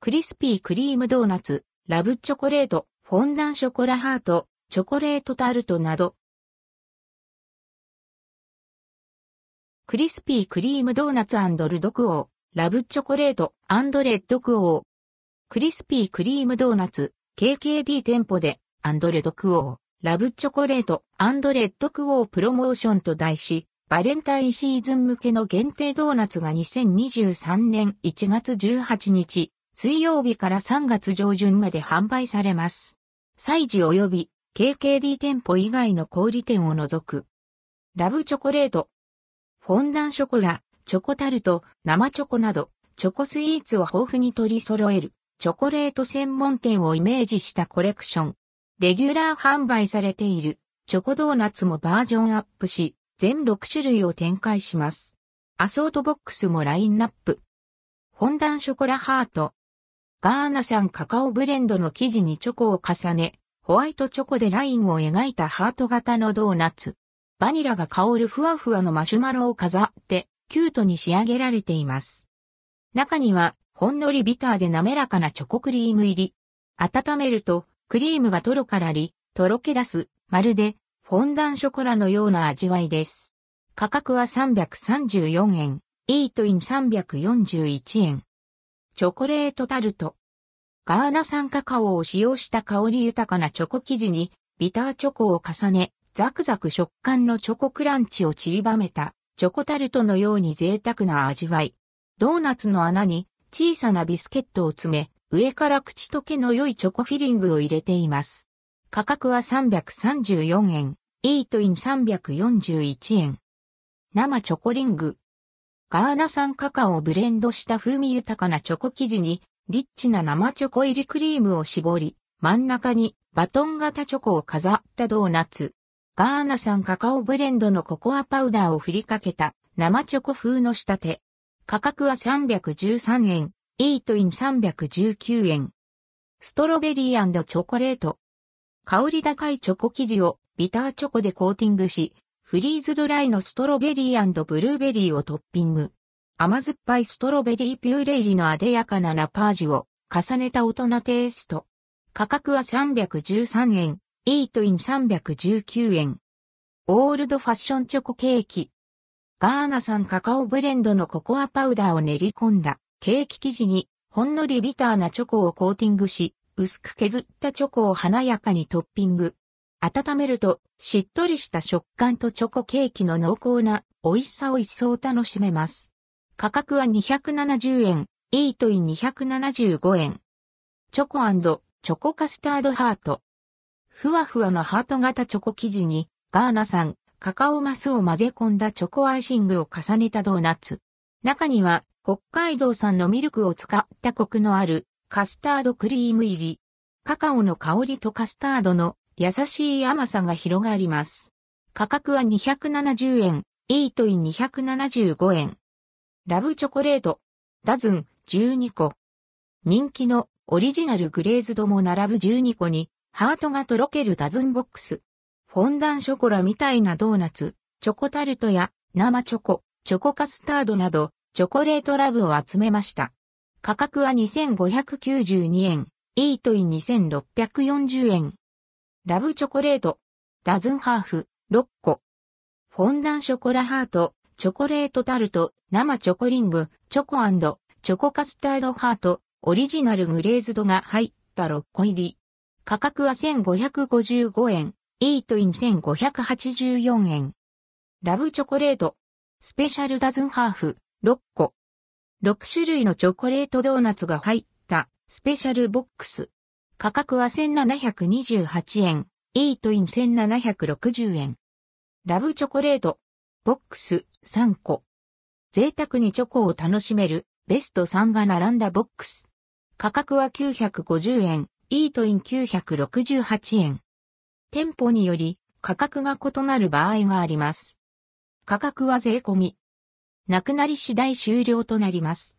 クリスピークリームドーナツ、ラブチョコレート、フォンダンショコラハート、チョコレートタルトなど。クリスピークリームドーナツルドクオー、ラブチョコレートレッドクオー。クリスピークリームドーナツ、KKD 店舗で、アンドレドクオー、ラブチョコレートレッドクオープロモーションと題し、バレンタインシーズン向けの限定ドーナツが2023年1月18日、水曜日から3月上旬まで販売されます。祭事及び KKD 店舗以外の小売店を除く。ラブチョコレート、フォンダンショコラ、チョコタルト、生チョコなど、チョコスイーツを豊富に取り揃える、チョコレート専門店をイメージしたコレクション。レギュラー販売されている、チョコドーナツもバージョンアップし、全6種類を展開します。アソートボックスもラインナップ。フォンダンショコラハート。ガーナ産カカオブレンドの生地にチョコを重ね、ホワイトチョコでラインを描いたハート型のドーナツ。バニラが香るふわふわのマシュマロを飾って、キュートに仕上げられています。中には、ほんのりビターで滑らかなチョコクリーム入り。温めると、クリームがトロからり、とろけ出す、まるで、フォンダンショコラのような味わいです。価格は334円、イートイン341円。チョコレートタルト。ガーナ産カカオを使用した香り豊かなチョコ生地に、ビターチョコを重ね、ザクザク食感のチョコクランチを散りばめた、チョコタルトのように贅沢な味わい。ドーナツの穴に小さなビスケットを詰め、上から口溶けの良いチョコフィリングを入れています。価格は334円、イートイン341円。生チョコリング。ガーナ産カカオをブレンドした風味豊かなチョコ生地に、リッチな生チョコ入りクリームを絞り、真ん中にバトン型チョコを飾ったドーナツ。ガーナ産カカオブレンドのココアパウダーを振りかけた生チョコ風の仕立て。価格は313円、イートイン319円。ストロベリーチョコレート。香り高いチョコ生地をビターチョコでコーティングし、フリーズドライのストロベリーブルーベリーをトッピング。甘酸っぱいストロベリーピューレ入りの艶やかなナパージュを重ねた大人テイスト。価格は313円、イートイン319円。オールドファッションチョコケーキ。ガーナ産カカオブレンドのココアパウダーを練り込んだケーキ生地にほんのりビターなチョコをコーティングし、薄く削ったチョコを華やかにトッピング。温めるとしっとりした食感とチョコケーキの濃厚な美味しさを一層楽しめます。価格は270円、イートイン275円。チョコチョコカスタードハート。ふわふわのハート型チョコ生地に、ガーナ産、カカオマスを混ぜ込んだチョコアイシングを重ねたドーナツ。中には、北海道産のミルクを使ったコクのあるカスタードクリーム入り。カカオの香りとカスタードの優しい甘さが広がります。価格は270円、イートイン275円。ラブチョコレート、ダズン12個。人気のオリジナルグレーズドも並ぶ12個にハートがとろけるダズンボックス。フォンダンショコラみたいなドーナツ、チョコタルトや生チョコ、チョコカスタードなど、チョコレートラブを集めました。価格は2592円、イートイン2640円。ラブチョコレート、ダズンハーフ、6個。フォンダンショコラハート、チョコレートタルト、生チョコリング、チョコチョコカスタードハート、オリジナルグレーズドが入った6個入り。価格は1555円、イートイン1584円。ラブチョコレート、スペシャルダズンハーフ、6個。6種類のチョコレートドーナツが入ったスペシャルボックス。価格は1728円、イートイン1760円。ラブチョコレート、ボックス3個。贅沢にチョコを楽しめるベスト3が並んだボックス。価格は950円、イートイン968円。店舗により価格が異なる場合があります。価格は税込み。なくなり次第終了となります。